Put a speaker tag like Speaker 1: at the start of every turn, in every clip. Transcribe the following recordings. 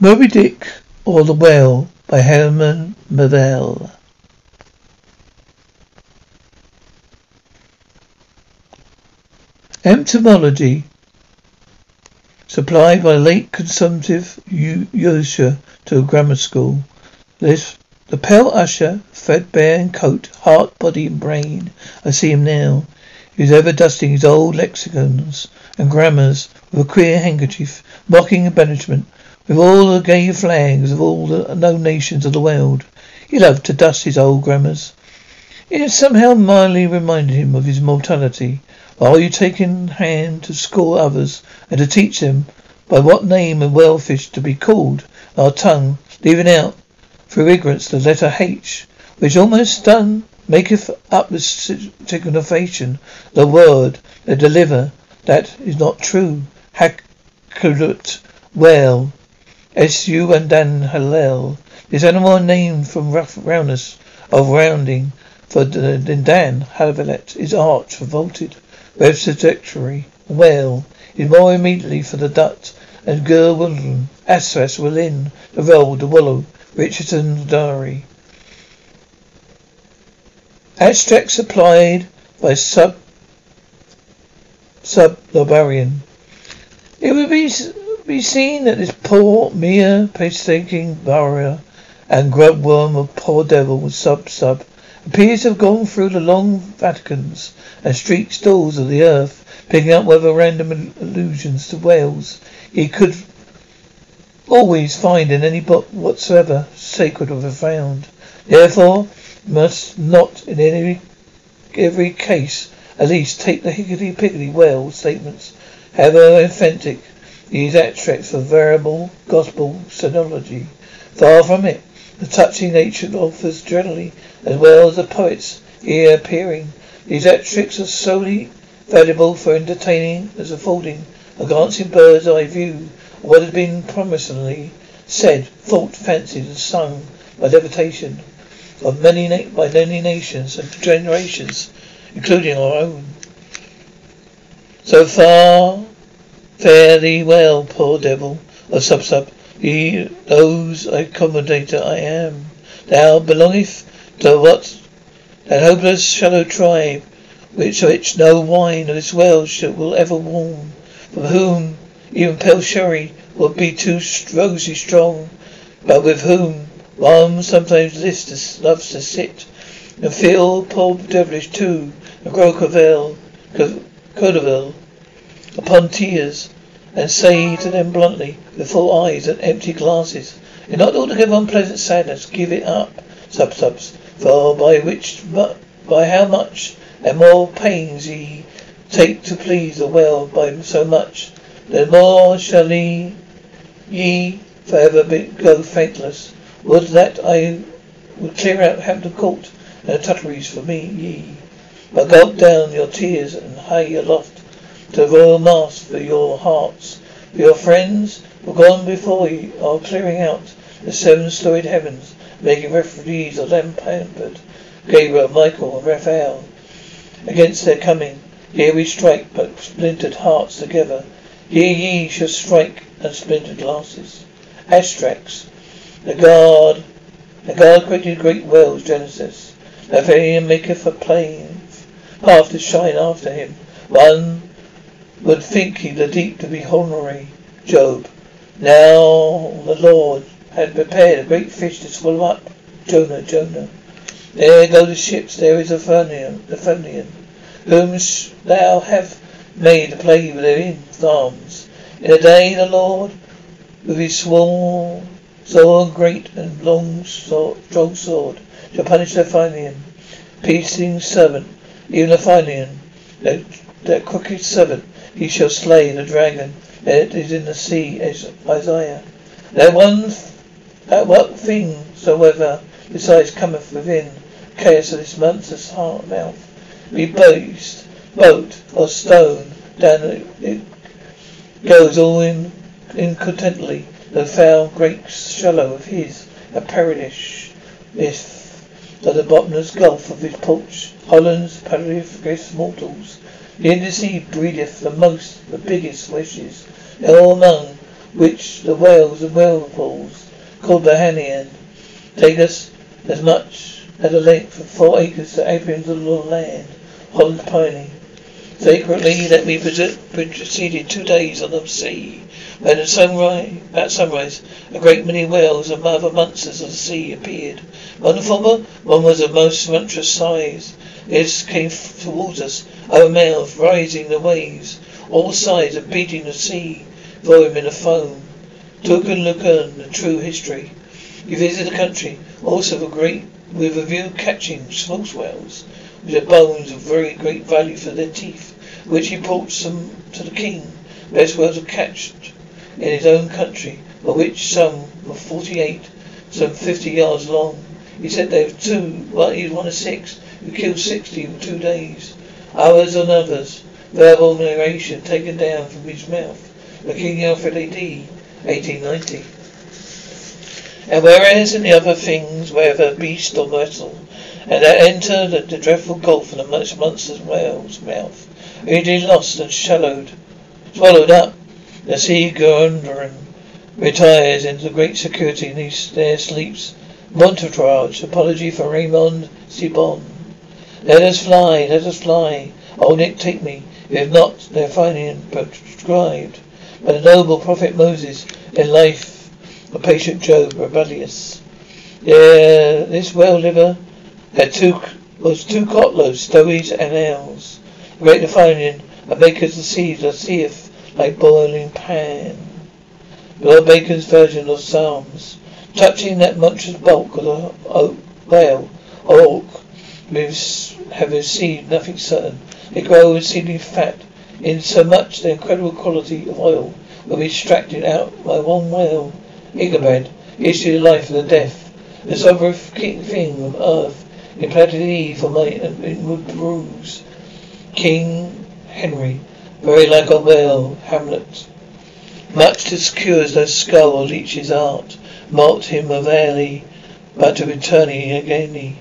Speaker 1: Moby Dick or the Whale by Herman Melville. Etymology supplied by late consumptive Yosha to a grammar school. This the pale usher, threadbare in coat, heart, body, and brain. I see him now. He was ever dusting his old lexicons and grammars with a queer handkerchief, mocking embellishment with all the gay flags of all the known nations of the world. He loved to dust his old grammars. It somehow mildly reminded him of his mortality. While you take in hand to school others and to teach them by what name and whalefish to be called, our tongue, leaving out through ignorance the letter H, which almost done maketh up the signification, the word, the deliver, that is not true. Hakluyt, whale, S.U. and Dan Hallel. This animal named from rough roundness of rounding for Dan Havelet is arch for vaulted. Webster's dictionary. Whale is more immediately for the Dut and Ger Willen. Asras Willin. The roll, the willow. Richardson Diary. Abstract supplied by sub sub Barbarian. It would be be seen that this poor, mere, painstaking burrower and grub worm of poor devil sub sub appears to have gone through the long Vaticans and street stalls of the earth, picking up whether random allusions to whales he could always find in any book whatsoever, sacred or profound. Therefore, must not in any every case at least take the hickety pickety whale statements, however authentic, these extracts of variable gospel synology. Far from it. The touching nature offers generally, as well as the poets here appearing. These extracts are solely valuable for entertaining as affording a glancing bird's eye view of what has been promisingly said, thought, fancied, and sung by levitation of many na- by many nations and generations, including our own. So far Fare thee well, poor devil, oh, of sub sub, he knows accommodator I am. Thou belongeth to what? That hopeless shallow tribe, which which no wine of this world shall, will ever warm, from whom even pale sherry will be too rosy strong, but with whom one sometimes lives to, loves to sit, and feel poor devilish too, and grow cavil, codaville, upon tears, and say to them bluntly, with full eyes and empty glasses, in not altogether unpleasant sadness, give it up, sub subs, for by which, by how much and more pains ye take to please the well by so much, the more shall ye, ye forever be, go thankless. Would that I would clear out Hampton Court and the Tuileries for me, ye. But gulp down your tears and hie aloft to royal mass for your hearts, for your friends have gone before you are clearing out the seven-storied heavens, making refugees of them pampered, Gabriel, Michael, and Raphael. Against their coming, here we strike but splintered hearts together. Here ye shall strike and splintered glasses. Extracts. The God, the God created great wells, Genesis. Very maketh a plain path to shine after him. One would think he the deep to be honorary. Job. Now the Lord had prepared a great fish to swallow up Jonah, Jonah. There go the ships, there is Aphonian, Aphonian, whom sh- thou have made to play with their arms. In a day the Lord, with his sword, sword great and long sword, strong sword, shall punish the Aphonian, piecing servant, even the Aphonian, that, that crooked servant, he shall slay the dragon eh, that is in the sea, as Isaiah. That one, that what thing soever besides cometh within chaos of this monster's heart mouth, be boast, boat or stone, down it goes all in incontently the foul great shallow of his, a perish if the bottomless gulf of his porch, Holland's perilous mortals. The Indus breedeth the most, the biggest wishes, all among which the whales and whirlpools, called the Hanian, take us as much as a length of four acres to Abraham's little land, Holland Pliny. Sacredly that we proceeded two days on the sea. When at sunrise, at sunrise, a great many whales and other monsters of the sea appeared. One former, one was of most monstrous size. It came towards us, our mouth rising the waves, all sides and beating the sea, foam in a foam. Token Lucian, the true history. You visit the country, also with a great with a view catching small whales, which are bones of very great value for their teeth, which he brought some to the king. Best whales are catched in his own country, of which some were forty-eight, some fifty yards long. He said they were two, well, he was one of six, who killed sixty in two days. Others and others, verbal narration taken down from his mouth. The King Alfred A.D., 1890. And whereas in the other things, whether beast or vessel, and that enter the, the dreadful gulf of the monster's whale's mouth, it is lost and shallowed, swallowed up the sea Gondran retires into great security and he there sleeps. Montatrage, apology for Raymond Sibon. Let us fly, let us fly. Oh, Nick, take me. Have not their finding prescribed by the noble prophet Moses in life of patient Job, rebellious. Yeah, this well liver had two was two cotlos, stowies and ales. Great defining, a makers the seas that seeth like boiling pan. Lord Bacon's version of Psalms, touching that monstrous bulk of the oak whale or oak, with have received nothing certain. They grow exceedingly fat, in so much the incredible quality of oil will be extracted out by one whale. Ichabod, issue the life of the death. The sovereign thing of earth, implanted Eve for my inward bruise. King Henry, very like a whale, Hamlet. Much to secures the skull or leech's art, mocked him airly, but to return he again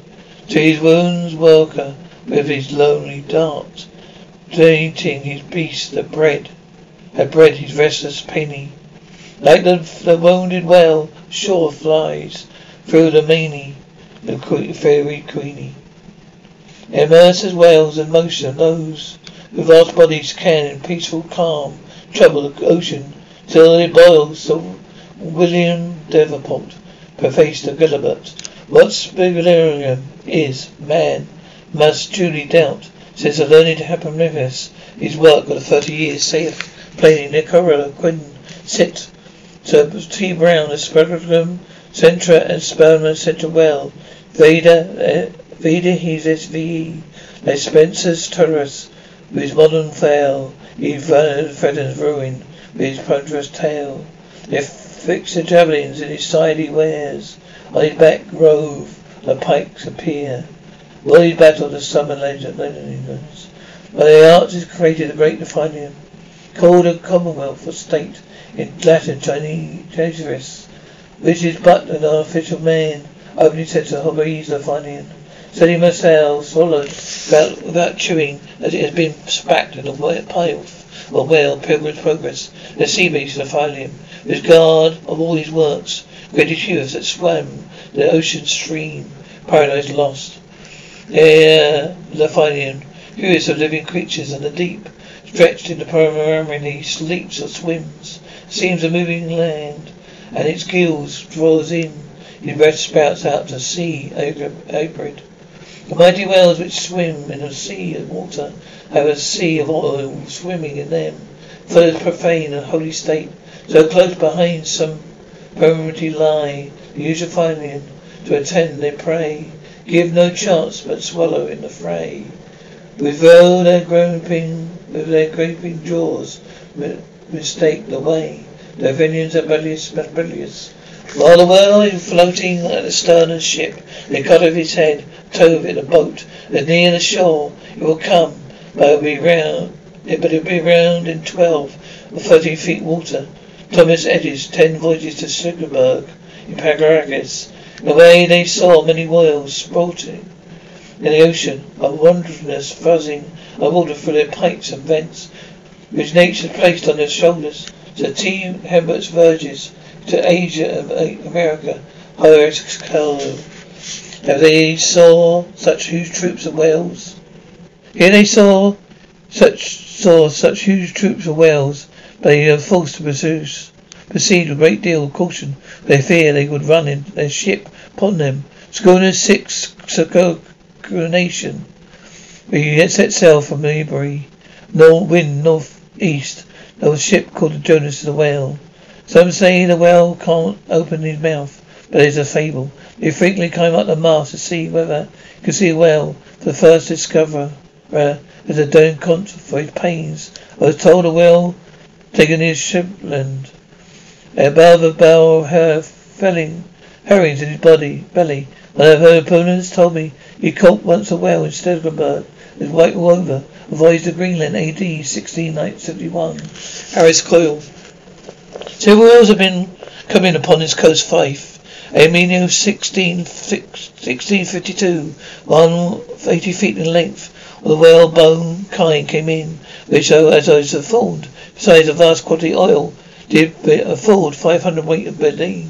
Speaker 1: to his wounds worker with his lonely dart, dating his beast that bred, had bred his restless penny. Like the, the wounded whale, sure flies through the meany, the fairy queenie. Immerses whales in motion, those whose vast bodies can in peaceful calm trouble the ocean till boils. So William prefaced to Gilbert. What Spigularium is, man must truly doubt, since the learned Hippolytus, his work of thirty years, saith plainly Nicola Quinn sit Sir T. Browne, Speculum Centra and Sperma Centra Well, Veda, eh, Veda his SVE, Les Spenser's Turris, with modern fail, he threatens ruin with his ponderous tail. If fix the javelins in his side he wears, on his back rove the pikes appear. Will he battle the summer legends? By the arts is created a great defining, called a commonwealth or state in Latin Chinese, which is but an artificial man, opening said to Hobbes the Said must sail, oh, swallowed, uh, without, without chewing, as it has been spat in a pile or whale, pilgrim's progress. The sea beast of Philium, whose guard of all his works, great youths that swam the ocean stream, paradise lost. There, the Philium, curious of living creatures in the deep, stretched in the panorama, he sleeps or swims, seems a moving land, and its gills draws in. His breath spouts out to sea, hybrid. The mighty whales which swim in a sea of water have a sea of oil swimming in them. Full of profane and holy state, so close behind some permanently lie, the usual finding to attend their prey. Give no chance but swallow in the fray. With all their groping, with their gaping jaws, mistake the way. Their vengeance are rebellious, rebellious. While the is floating at the stern of the ship, they cut off his head, tove it a boat, and near the shore it will come, but it'll be round, but it'll be round in twelve or thirteen feet water. Thomas Eddy's ten voyages to Sugarberg in Pagagas. The way they saw many whales sporting in the ocean, a wondrous fuzzing of water through their pipes and vents, which nature placed on their shoulders. So T. Herbert's voyages to Asia and America, Horace Carlo. Have they saw such huge troops of whales? Here they saw such saw such huge troops of whales they are forced to pursue, proceed with a great deal of caution. They fear they would run in their ship upon them. Schooner six circumnation. We set sail from Newbury. No wind north east. There was a ship called the Jonas of the Whale. Some say the whale can't open his mouth, but it's a fable. They frequently climb up the mast to see whether he can see a whale. The first discoverer uh, as a don't for his pains. I was told a whale taken his shipland. Above a barrel of her felling herrings in his body belly. One of her opponents told me he caught once a whale instead of a bird. His white rover avoids to Greenland AD 1671. Harris Coyle. Several whales have been coming upon this coast Fife. Amino 16, 1652, 180 feet in length, the whale bone kind came in, which, uh, as I was informed, besides a vast quantity of oil, did afford 500 weight of Berlin.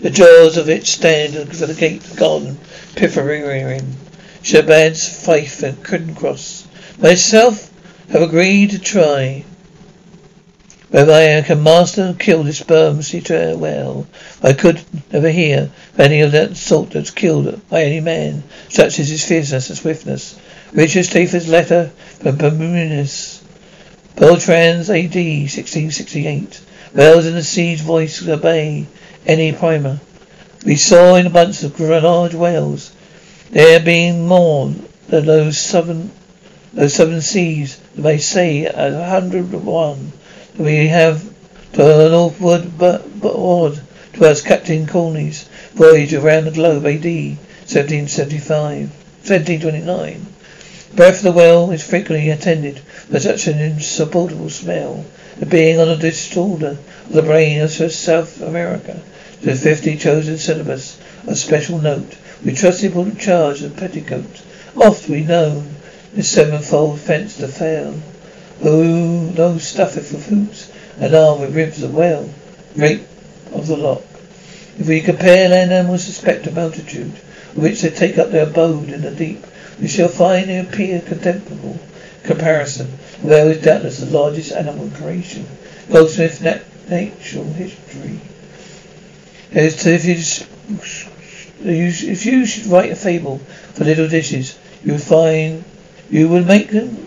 Speaker 1: The jaws of it stand for the gate garden, Piffering, Shabad's Fife and Kinross. Myself have agreed to try whether I can master and kill this sperm sea whale. I could never hear of any of that sort that's killed by any man, such as his fierceness and swiftness. Richard Stafford's letter from Bermudas. Beltrans AD 1668. Bells in the sea's voice obey any primer. We saw in a bunch of large whales. There being more than those southern those seven seas may say a hundred and one. We have to the northward but, but to us Captain Corney's voyage around the globe AD 1775 1729. Breath of the well is frequently attended by such an insupportable smell, the being on a disorder of the brain for South America. The fifty chosen syllabus of special note, we trust upon charge of petticoat. Oft we know the sevenfold fence to fail. Who knows stuffeth with hoots and arm with ribs of whale, rape of the lock. If we compare land animals of spectrum altitude, which they take up their abode in the deep, we shall find they appear contemptible comparison. Whale is doubtless the largest animal creation. Goldsmith Nat- Natural History. As if you, if you should write a fable for little dishes, you would find you would make them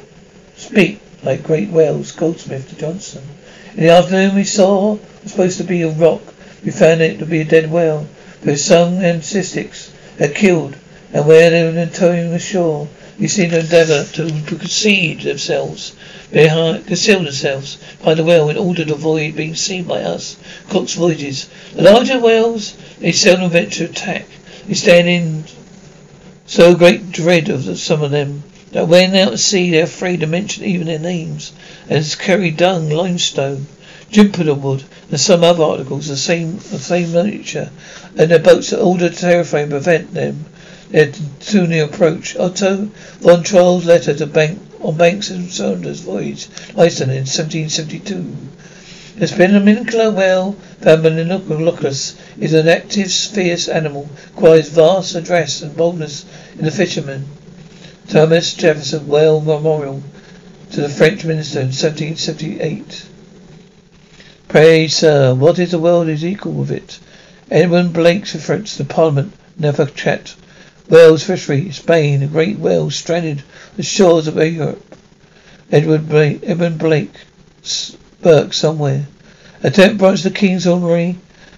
Speaker 1: speak like great whales. Goldsmith to Johnson. In the afternoon we saw it was supposed to be a rock. We found it to be a dead whale. But some anesthetics had killed and where they were towing ashore, they seemed to endeavour to conceal themselves behind, conceal themselves behind the whale in order to avoid being seen by us. Cook's voyages. The larger whales, they seldom venture to attack. They stand in so great dread of some of them that when out at sea they're afraid to mention even their names, as carry dung, limestone, juniper wood, and some other articles of the same the same nature, and their boats are to terrify and prevent them their near approach. Otto von Troil's letter to Bank on Banks and Saunders' voyage, Iceland in 1772. There's been a miniature whale found by Locus is an active, fierce animal, requires vast address and boldness in the fishermen. Thomas Jefferson Whale Memorial to the French Minister in 1778. Pray, sir, what is the world is equal with it? Edmund Blake's reference to Parliament, never chat. Wales fishery, Spain, great whale stranded the shores of Europe. Edward Blake, Edmund Blake, Burke somewhere. Attempt branch the King's Honorary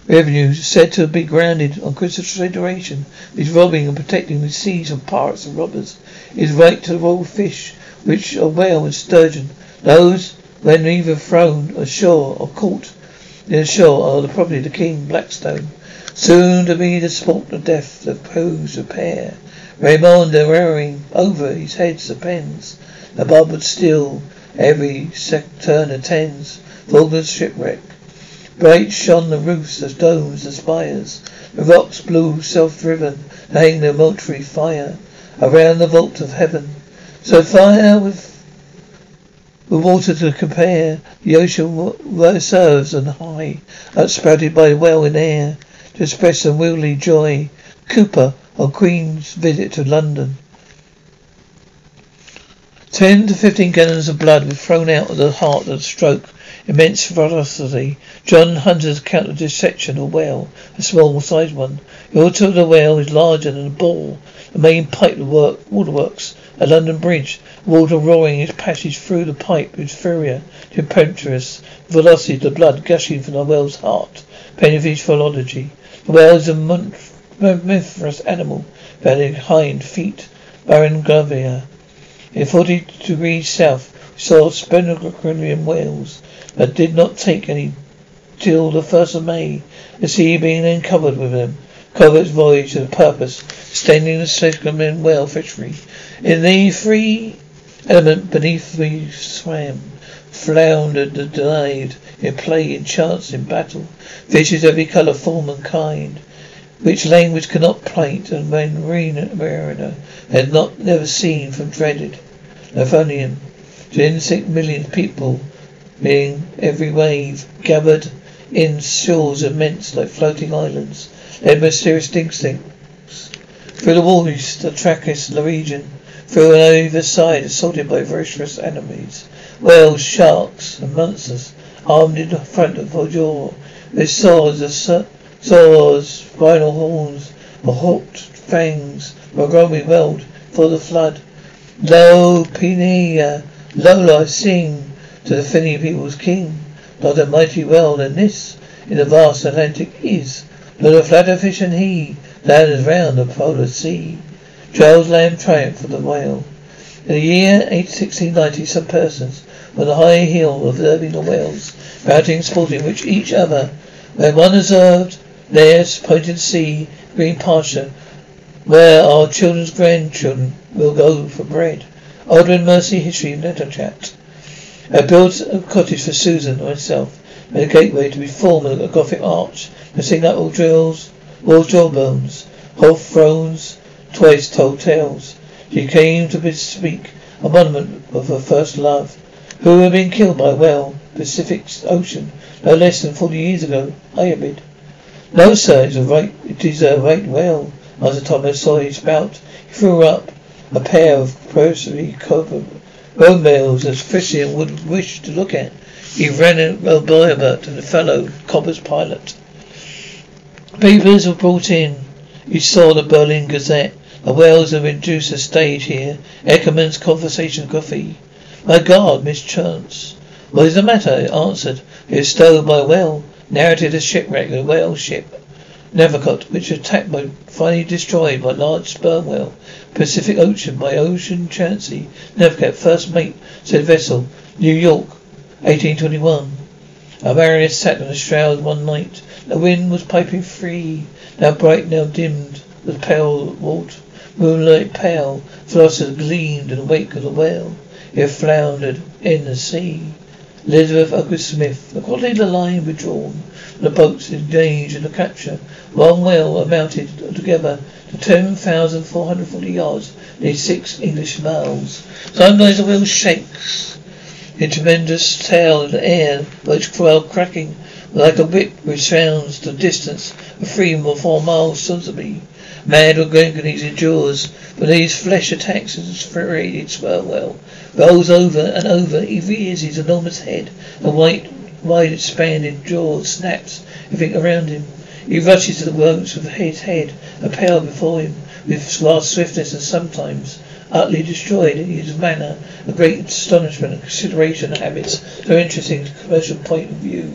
Speaker 1: Revenue said to be grounded on consideration is robbing and protecting the seas from pirates and robbers. Is right to the fish, which are whale and sturgeon. Those when either thrown ashore or caught in the shore are the property of the King Blackstone. Soon to be the sport of death that proves repair. Raymond wearing over his head the pens. The barbed steel every turn attends. Fulton's shipwreck. Bright shone the roofs, the domes, the spires. The rocks blew self-driven, laying their mortuary fire around the vault of heaven. So fire with the water to compare, the ocean serves and high, outspouted by well in air, to express unwieldy joy. Cowper on Queen's visit to London. Ten to fifteen gallons of blood were thrown out of the heart of the stroke Immense ferocity. John Hunter's account of dissection of a whale, a small sized one. The altar of the whale is larger than a ball. The main pipe work, waterworks at London Bridge. Water roaring its passage through the pipe with fury to impetuous velocity of the blood gushing from the whale's heart. Penfield philology. The whale is a mammiferous animal, having hind feet, barren gravia. In forty degrees south, saw Spendergreen in whales, but did not take any till the first of May, the sea being then covered with them. Colbert's voyage to the purpose, standing the Sacramento whale fishery. In the free element beneath we swam, floundered and died, in play, in chance, in battle, fishes every colour, form and kind, which language cannot paint, and when mariner had not never seen from dreaded Lothian 26 million people being every wave gathered in shoals immense like floating islands, led mysterious instincts. Through the walls that trackest the region, through and over side assaulted by voracious enemies, whales, sharks, and monsters armed in front of the jaw, with swords, swords, spinal horns, or hooked fangs, Montgomery welled for the flood. Lo, Pinea, Lola, sing, to the Finny people's king. Not a mighty well than this in the vast Atlantic is. Not a flatter fish than he lands round the polar sea. Charles Lamb triumph for the whale. In the year 1690, some persons on the high hill observing the whales, routing sporting which each other, when one observed theirs pointed sea, green pasture, where our children's grandchildren will go for bread. Aldrin Mercy History and Letter Chat. I built a cottage for Susan and myself, made a gateway to be formed a Gothic arch, missing up drills, wall jawbones, whole thrones, twice told tales. She came to bespeak a monument of her first love, who had been killed by a whale, Pacific Ocean, no less than forty years ago. Hyabid. No, sir, it's a right, it is a right whale. Master Thomas saw his spout. He threw up a pair of copper Bone bales as Christian would wish to look at. He ran a about to the fellow copper's pilot. Papers were brought in. He saw the Berlin Gazette. The whales have induced a stage here. Eckermann's conversation coffee. My God, Miss Chance. What is the matter? It answered. It was stolen by a whale. Narrated a shipwreck of a whale ship. Nevercott, which attacked by finally destroyed by large sperm whale. Pacific Ocean by Ocean Chancey. Nevercott, first mate, said vessel, New York, 1821. A mariner sat on a shroud one night. The wind was piping free, now bright, now dimmed, with pale water. Moonlight pale, philosophers gleamed in the wake of the whale. It floundered in the sea. Elizabeth August Smith. Of the line withdrawn. The boats engaged in the capture. One whale amounted altogether to 10,440 yards, near six English miles. Sometimes the whale shakes in tremendous tail in the air, which while cracking like a whip which sounds the distance of three or four miles sensibly. Mad agonies endures, but these flesh attacks and infuriated swell well, rolls over and over, he rears his enormous head, a white wide expanded jaws snaps everything around him. He rushes to the ropes with his head a pale before him with last swiftness and sometimes utterly destroyed in his manner a great astonishment and consideration of habits so interesting commercial point of view.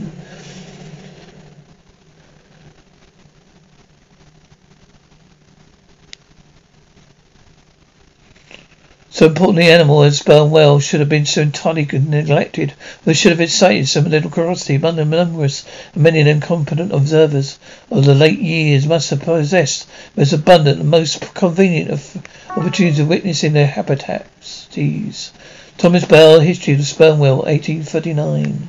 Speaker 1: So important the animal as sperm whale should have been so entirely neglected, or should have excited some little curiosity among the numerous and many incompetent observers of the late years must have possessed most abundant and most convenient of opportunities of witnessing their habitats. Thomas Bell, History of the Sperm Whale, 1839.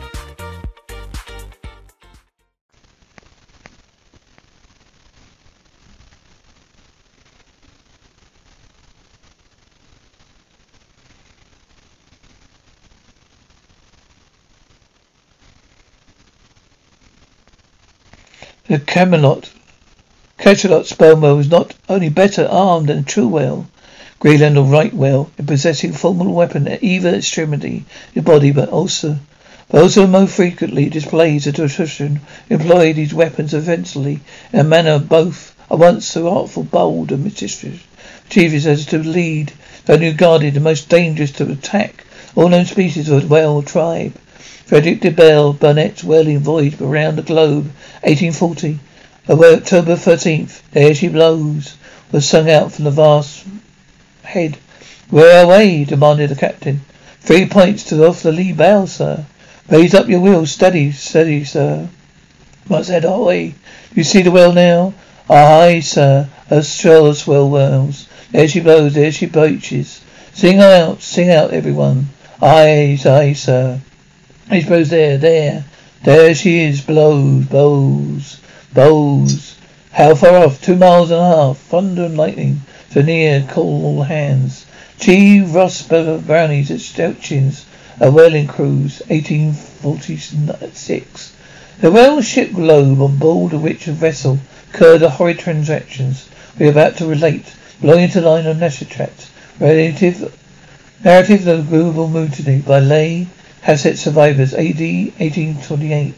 Speaker 1: The Camelot Cachalot sperm was not only better armed than a true whale, Greenland or right whale, in possessing a formidable weapon at either extremity of the body, but also but also more frequently displays a tradition employed these weapons eventually in a manner both at once so artful, bold, and mischievous as to lead, though regarded the most dangerous to attack all known species of the whale tribe. Frederick de Bell Burnett's whaling voyage around the globe, 1840. October 13th, There She Blows, was sung out from the vast head. Where away? demanded the captain. Three points to off the lee bow, sir. Raise up your wheels, steady, steady, sir. What's that ahoy? You see the whale now? Aye, sir. A swell of swell whirls. There she blows, there she breaches. Sing out, sing out, everyone. Aye, aye, sir. I suppose there, there. There she is, blows, blows, blows. How far off? Two miles and a half. Thunder and lightning. So near, call all hands. G. Ross Brownies at Stelchins, a whaling cruise, 1846. The whale ship Globe, on board of which vessel occurred a horrid transactions we are about to relate, belonging to line of Nashatrat. Relative narrative of the global mutiny by Lay Hasset survivors, AD 1828.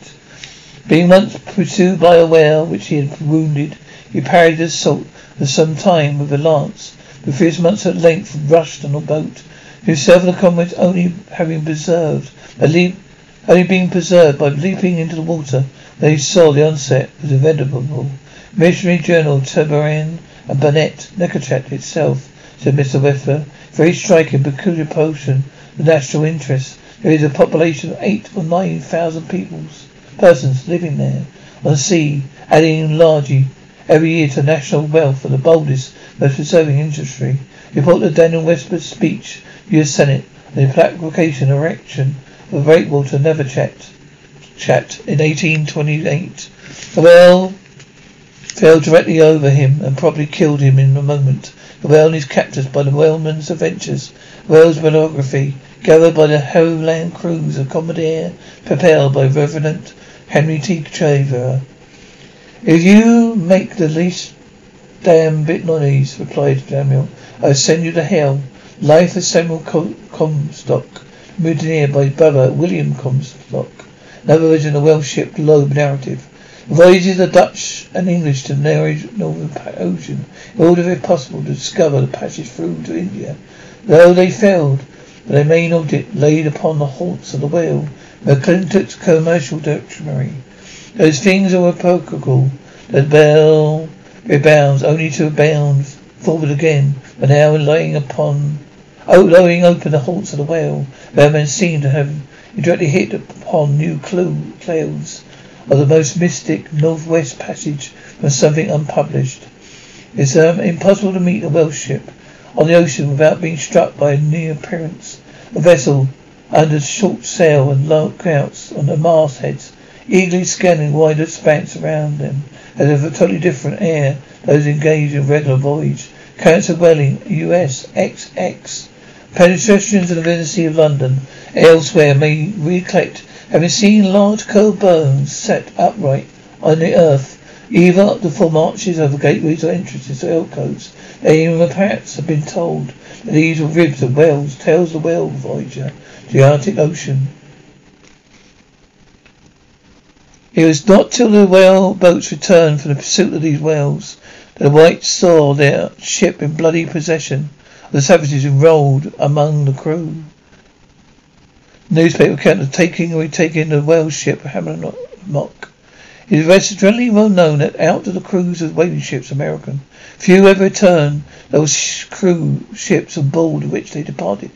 Speaker 1: Being once pursued by a whale which he had wounded, he parried the assault for some time with a lance, for his months at length rushed on a boat, himself and the comrades only having preserved, a leap, only being preserved by leaping into the water. They saw the onset was inevitable. Missionary Journal, Tabaran and Burnett, Necrochat itself, said Mr. Webster, very striking, peculiar portion of national interest. There is a population of eight or nine thousand peoples, persons living there on the sea, adding largely every year to national wealth of the boldest, most preserving industry. Report of Daniel Webster's speech, U.S. Senate, on the application and erection of breakwater never chat, chat in 1828. The whale fell directly over him and probably killed him in a moment. The whale and his captors by the whaleman's adventures, whale's biography, gathered by the Homeland crews of Commander, propelled by Reverend Henry T. Traver. If you make the least damn bit noise, replied Samuel, I'll send you to hell. Life of Samuel Comstock, mutineer by brother William Comstock. Another version of the Welsh ship Globe narrative. Voyages the Dutch and English to the Northern Ocean in order, if possible, to discover the passage through to India. Though they failed, the main object laid upon the haunts of the whale, McClintock's commercial dictionary. Those things are apocryphal. The bell rebounds only to bound forward again, but now laying upon oh laying open the haunts of the whale. Bellman seemed to have directly hit upon new clue clouds of the most mystic northwest passage from something unpublished. It's um, impossible to meet a Welsh ship on the ocean without being struck by a near appearance. A vessel under short sail and lookouts on the mastheads eagerly scanning wide expanse around them, as if a totally different air, those engaged in regular voyage. Cancer Welling, US, XX. Pedestrians of the University of London, elsewhere may recollect having seen large curved bones set upright on the earth, either up the four marches over gateways or entrances to alcoves. They even perhaps have been told that these were ribs of whales, tails of whale voyager, the Arctic Ocean. It was not till the whale boats returned from the pursuit of these whales that the whites saw their ship in bloody possession of the savages enrolled among the crew. Newspaper account of taking or retaking the whale ship Hammock. It is generally well known that out of the crews of whaling ships American, few ever return those crew ships on board which they departed.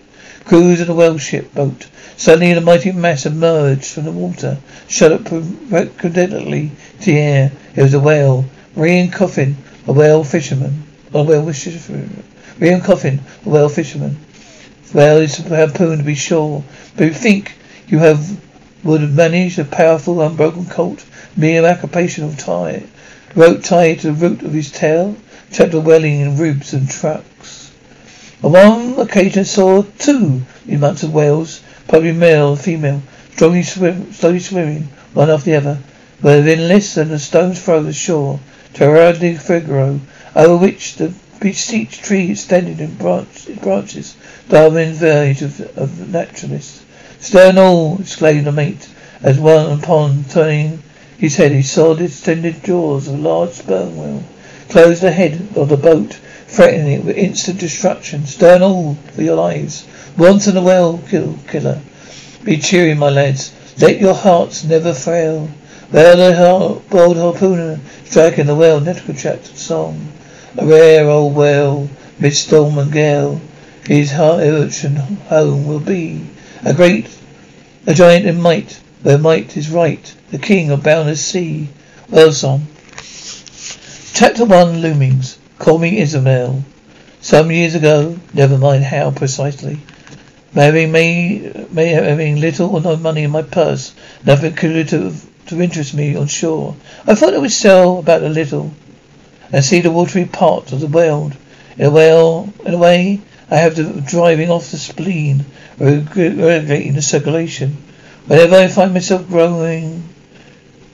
Speaker 1: Crews of the whale ship boat Suddenly in a mighty mass emerged from the water, shot up perpendicularly to the air. It was a whale. Rian Coffin, a whale fisherman. A whale fisherman. Rian Coffin, a whale fisherman. Whale is harpoon to be sure. But you think you have would have managed a powerful unbroken colt, mere occupation of tie rope tied to the root of his tail, trapped a welling in ribs and trucks. On one occasion saw two amounts of whales Probably male and female, strongly swim, slowly swimming, one after the other. Within less than a stone's throw of the shore, Terra de Figaro, over which the beech tree extended in branch, branches, Darwin's verge of, of naturalists. Stern all, exclaimed the mate, as one upon turning his head he saw the extended jaws of a large sperm whale close the head of the boat, threatening it with instant destruction. Stern all for your lives. Once in a whale kill, killer. Be cheery, my lads. Let your hearts never fail. Well, the bold harpooner striking the whale, Netcochat song. A rare old whale, mid storm and gale. His heart ocean home will be a great, a giant in might, where might is right, the king of boundless sea. Song. Chapter one, Loomings. Call me Ishmael. Some years ago, never mind how precisely, Having may, may having little or no money in my purse, nothing could to, to interest me on shore. I thought I would sell about a little and see the watery part of the world. In a, well, in a way, I have the driving off the spleen, regulating the circulation. Whenever I find myself growing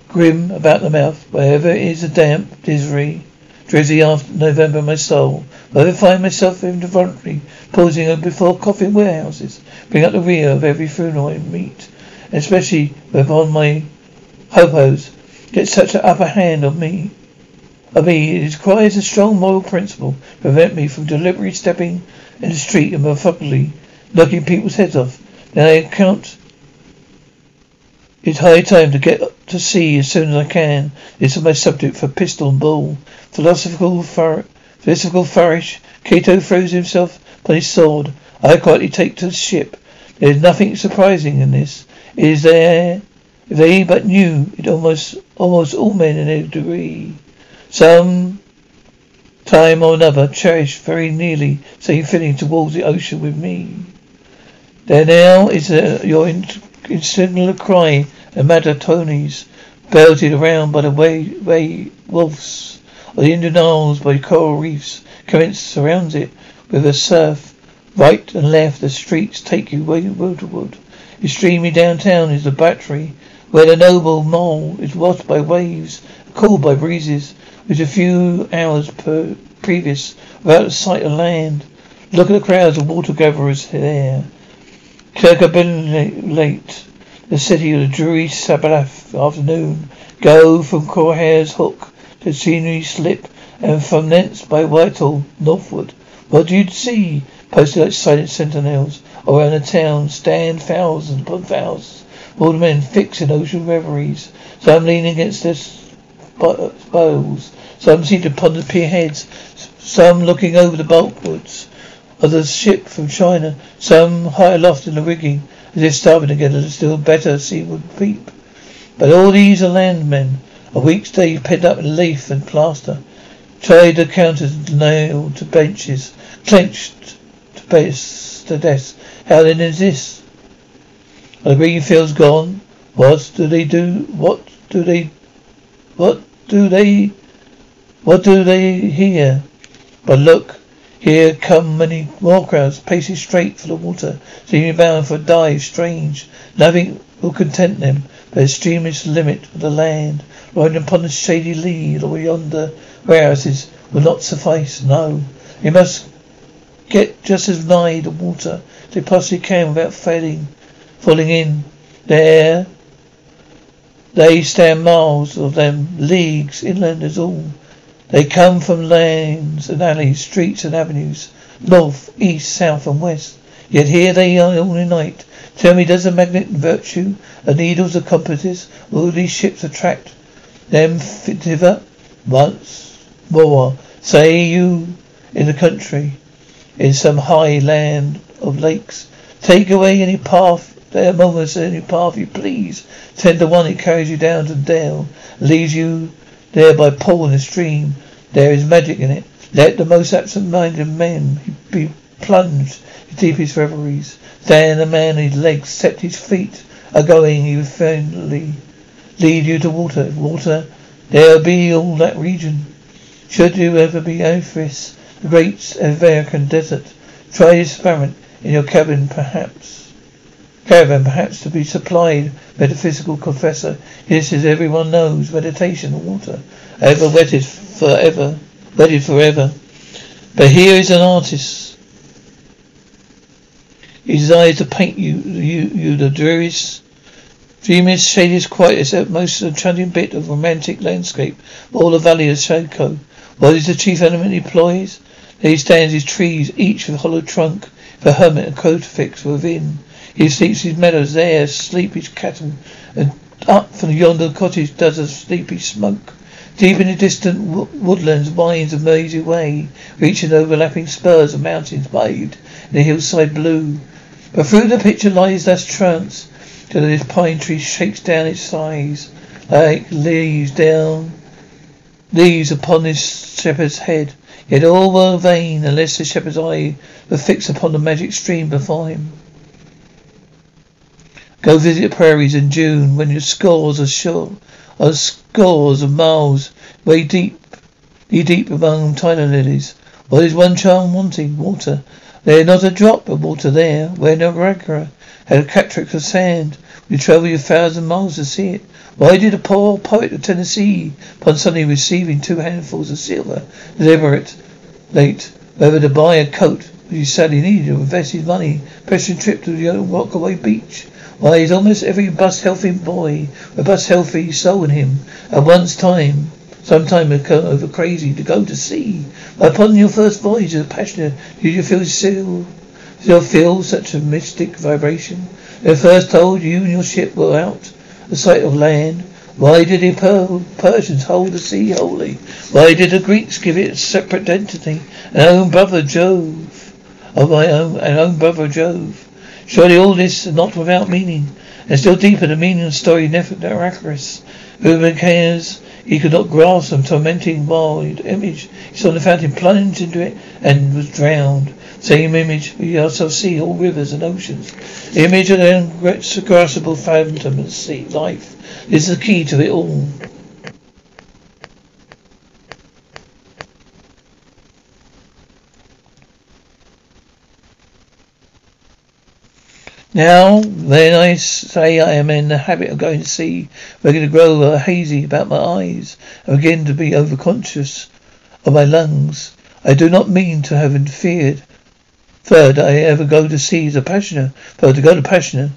Speaker 1: grim about the mouth, wherever it is a damp, dismal, Drizzy after November my soul. But I find myself involuntarily pausing before coffin warehouses, bring up the rear of every funeral I meet, especially whereupon my hobos get such an upper hand on me. of me. It requires a strong moral principle to prevent me from deliberately stepping in the street and methodically knocking people's heads off. Then I count it's high time to get to sea as soon as I can. This is my subject for pistol and ball. Philosophical, far- philosophical flourish. Cato throws himself upon his sword. I quietly take to the ship. There is nothing surprising in this. It is there. If they but knew it, almost almost all men in a degree. Some time or another cherish very nearly same feeling towards the ocean with me. There now is a, your insinual cry and Manhattoes belted around by the way, way wolves of the Indian Isles by coral reefs. Current surrounds it with a surf. Right and left, the streets take you wildwood. Extremely downtown is the battery, where the noble mole is washed by waves, cooled by breezes, which a few hours per previous without a sight of land. Look at the crowds of water gatherers there. Late, the city of the dreary Sabbath afternoon. Go from Corlears Hook to Coenties Slip, and from thence by Whitehall northward. What do you see? Posted like silent sentinels around the town stand thousands upon thousands. All the men fixed in ocean reveries. Some leaning against their bows. Uh, some seem to ponder pier heads. Some looking over the bulwarks of the ship from China. Some high aloft in the rigging, as if starving to get a still better seaward peep. But all these are landmen. A week's day pent up in leaf and plaster. Tried to counter nailed to benches, clenched to base to death. How then is this? Are the green fields gone? What do they do? What do they? What do they? What do they hear? But look, here come many more crowds, pacing straight for the water, seeming bound for a dive strange. Nothing will content them but the streamless limit of the land, riding upon the shady lee or yonder warehouses will not suffice. No, they must get just as nigh the water as they possibly can without failing, falling in. There, they stand miles of them, leagues inland is all. They come from lanes and alleys, streets and avenues, north, east, south and west. Yet here they are all night. Tell me, does the magnet virtue, the needles, the compasses, all these ships attract them thither? Once more, say you in the country, in some high land of lakes, take away any path there moments any path you please. Send the one that carries you down to the dale, leaves you there by pool the stream. There is magic in it. Let the most absent-minded man be plunged in deepest reveries. Then the man his legs, set his feet are going, he will finally lead you to water. Water, there'll be all that region. Should you ever be Aphis, the great American desert, try experiment in your cabin, perhaps. Caravan, perhaps to be supplied metaphysical confessor. This, as everyone knows, meditation water. Ever wetted forever, wedded forever. But here is an artist. He desires to paint you, you, you the dreariest, dreamiest, shadiest, quietest, most enchanting bit of romantic landscape all the valley of Saco. What is the chief element he employs? There he stands his trees, each with hollow trunk, the hermit and crucifix within. He sleeps his meadows there, sleep his cattle, and up from yonder cottage does a sleepy smoke. Deep in the distant w- woodlands winds a mazy way, reaching overlapping spurs of mountains bathed in the hillside blue. But through the picture lies thus trance, till this pine tree shakes down its sighs, like leaves down, leaves upon this shepherd's head. Yet all were vain, unless the shepherd's eye were fixed upon the magic stream before him. Go visit prairies in June when your scores are sure are scores of miles way deep knee deep among tiger lilies. What is one charm wanting? Water. There not a drop of water there, where no Niagara had a cataract of sand. You travel your thousand miles to see it. Why did a poor poet of Tennessee, upon suddenly receiving two handfuls of silver, deliberate late whether to buy a coat which he sadly needed or invest his money, pressing trip to the old Rockaway beach? Why, he's almost every bust healthy boy, a bust healthy soul in him, at once time, sometime over crazy to go to sea. Upon your first voyage of passion, did you feel still, still feel such a mystic vibration? When first told you and your ship were out the sight of land, why did the Persians hold the sea holy? Why did the Greeks give it a separate identity? An own brother Jove, of my own, an own brother Jove. Surely all this is not without meaning, and still deeper the meaning of the story Nefertari. Who cares? He could not grasp the tormenting wild image. He saw the fountain plunge into it and was drowned. Same image we also see all rivers and oceans. The image of the ungraspable phantom of sea life is the key to it all. Now, then I say I am in the habit of going to sea, beginning to grow hazy about my eyes, and begin to be overconscious of my lungs. I do not mean to have interfered. Third, I ever go to sea as a passenger. Third, to go to passenger,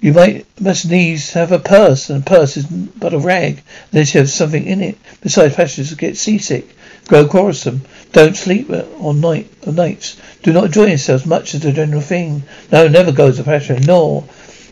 Speaker 1: you might must needs have a purse, and a purse is but a rag unless you have something in it. Besides, passengers get seasick, grow quarrelsome, don't sleep on night on nights, do not enjoy yourselves much as a general thing. No, never goes to passenger, nor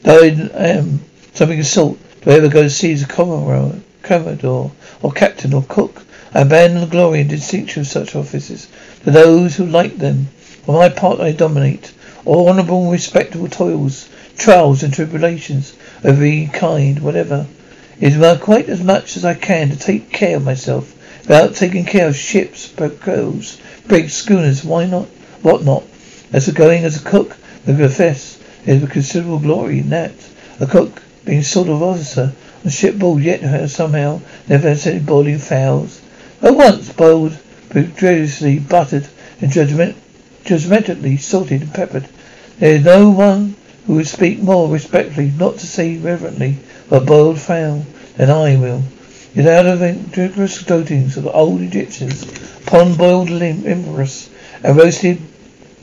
Speaker 1: though I am um, something of salt, do I ever go to see the commodore, commodore or captain or cook. I abandon the glory and distinction of such offices to those who like them. For my part, I dominate all honourable, and respectable toils trials and tribulations of every kind, whatever. It is quite as much as I can to take care of myself without taking care of ships, boats, brigs, schooners, why not, what not. As for going as a cook, I confess there's a considerable glory in that. A cook being sort of officer on shipboard yet somehow never had any boiling fowls. I once boiled, prodigiously buttered, and judgment, judgmentally salted and peppered. There is no one who would speak more respectfully, not to say reverently, of boiled fowl than I will. Of the rigorous doings of the old Egyptians upon boiled empress and roasted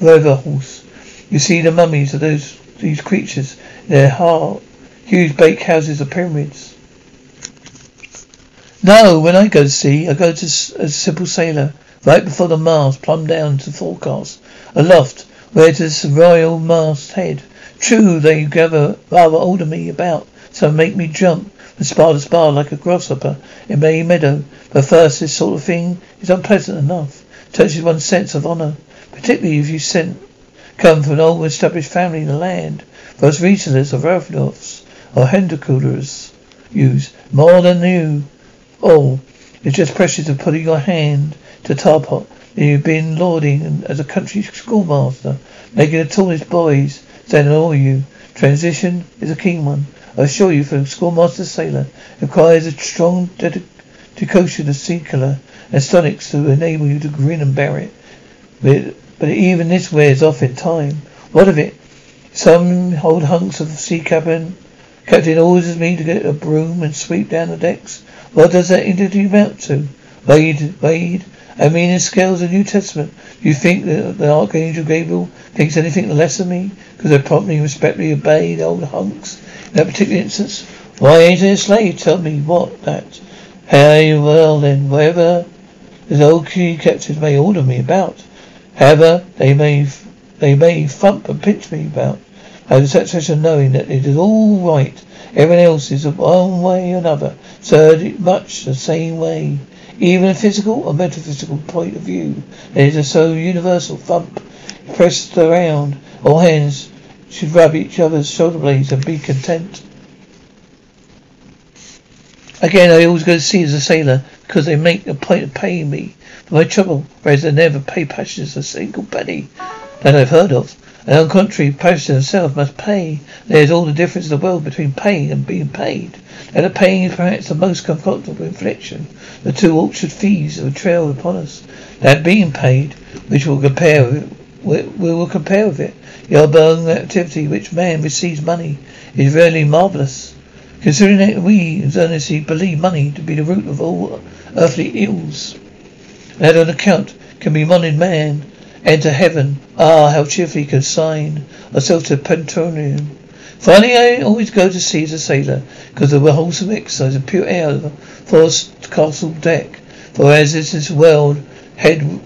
Speaker 1: river horse, you see the mummies of those these creatures their heart, huge baked houses of pyramids. No, when I go to sea, I go to a simple sailor, right before the mast, plumb down to the forecast, aloft, where it is the royal mast head, True, they gather rather older me about, so make me jump from spar spar like a grasshopper in a meadow. But first, this sort of thing is unpleasant enough. Touches one's sense of honour, particularly if you sent, come from an old established family in the land. Those Rensselaers of Ralphs or Hendercoolers use more than you. Oh, it's just precious of putting your hand to tar pot that you've been lording as a country schoolmaster, making the tallest boys Stand all you. Transition is a keen one. I assure you, from schoolmaster sailor, requires a strong dedication of Seneca and Stoics to enable you to grin and bear it. But, but even this wears off in time. What of it? Some old hunks of the sea cabin captain orders me to get a broom and sweep down the decks. What does that interview amount to? Wade, Wade, I mean, in scales of the New Testament, you think that the Archangel Gabriel thinks anything less of me because I promptly and respectfully obeyed old hunks in that particular instance? Why ain't I a slave? Tell me what that. Hey, well then, whatever the old key captains may order me about, however they may they may thump and pinch me about. I have the satisfaction of knowing that it is all right. Everyone else is one way or another, served much the same way. Even a physical or metaphysical point of view, there is a so universal thump pressed around. All hands should rub each other's shoulder blades and be content. Again, I always go to sea as a sailor because they make a point of paying me for my trouble, whereas they never pay passengers a single penny that I've heard of. And on the contrary, passengers themselves must pay. There's all the difference in the world between paying and being paid. And the paying is perhaps the most comfortable infliction. The two orchard fees are trailed upon us. That being paid, which will compare with, we, will compare with it. The unknown activity which man receives money is really marvellous. Considering that we earnestly believe money to be the root of all earthly ills. That on account can be moneyed man enter heaven. Ah, how cheerfully he could consign ourselves to Pentonium. Finally, I always go to see the sailor, because of the wholesome exercise of pure air the castle deck. For as this world, head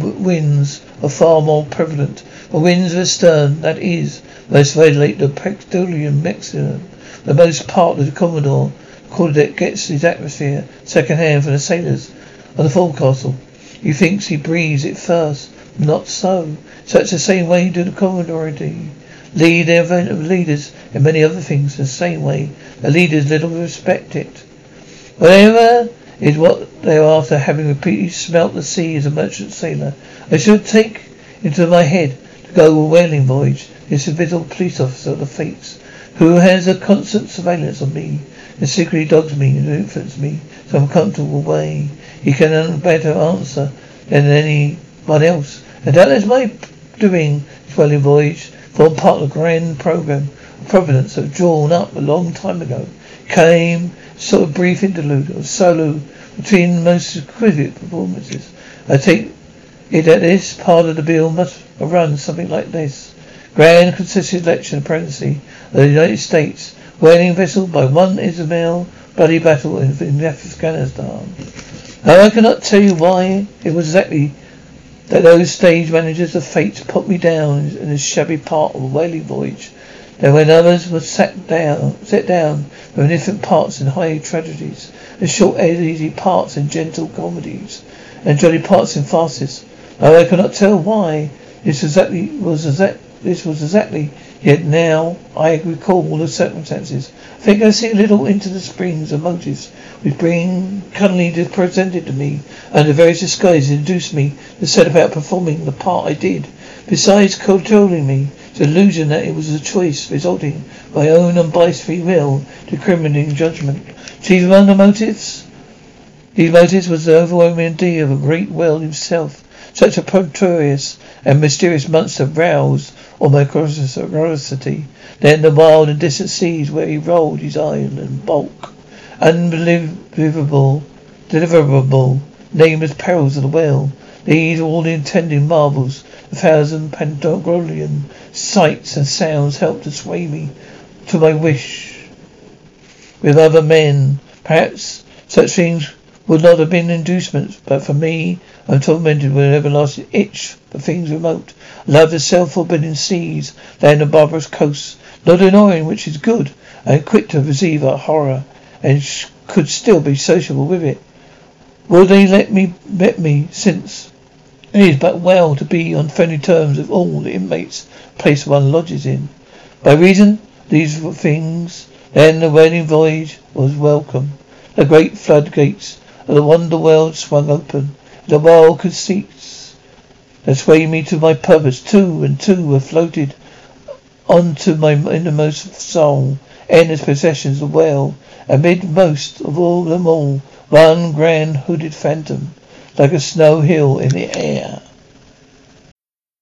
Speaker 1: winds are far more prevalent. The winds of the stern, that is, most violate the petroleum maximum. The most part of the Commodore quarterdeck gets his atmosphere second hand from the sailors on the forecastle. He thinks he breathes it first. Not so. Such the same way you do the Commodore do. Lead their event of leaders in many other things the same way. The leaders little respect it. Whatever is what they are after having repeatedly smelt the sea as a merchant sailor. I should take into my head to go a whaling voyage. This invisible police officer of the fates, who has a constant surveillance on me, and secretly dogs me and influences me some comfortable way. He can better answer than anyone else. And that is my doing this whaling voyage form part of the grand program Providence that drawn up a long time ago. Came sort of brief interlude of solo between most exquisite performances. I take it that this part of the bill must run something like this. Grand Constituent Election Presidency of the United States, whaling vessel by one Ishmael, bloody battle in, in Afghanistan. Now I cannot tell you why it was exactly that those stage managers of fate put me down in this shabby part of a whaling voyage then when others were sat down, set down with different parts in high tragedies, and short, easy parts in gentle comedies, and jolly parts in farces, I cannot tell why this exactly was exact, this was exactly. Yet now I recall all the circumstances. I think I see a little into the springs and motives which being cunningly presented to me under various disguises induced me to set about performing the part I did. Besides controlling me, to the illusion that it was a choice resulting by own unbiased free will, discriminating judgment. Chief among the motives? These motives was the overwhelming idea of a great will himself. Such a notorious and mysterious monster roused all my curiosity. Then the wild and distant seas where he rolled his island bulk. Unbelievable, deliverable, nameless perils of the whale. These all the intending marvels a thousand Patagonian sights and sounds helped to sway me to my wish. With other men, perhaps such things would not have been inducements, but for me, I'm tormented with an everlasting itch for things remote. Love the self-forbidding seas, land of barbarous coasts, not ignoring which is good, and quick to receive a horror, and sh- could still be sociable with it. Will they let me let me since it is but well to be on friendly terms with all the inmates place one lodges in. By reason these things, then the whaling voyage was welcome. The great floodgates the wonder world swung open. The wild conceits that swayed me to my purpose, two and two were floated onto my innermost soul. Endless possessions of well, amid most of all them all, one grand hooded phantom like a snow hill in the air.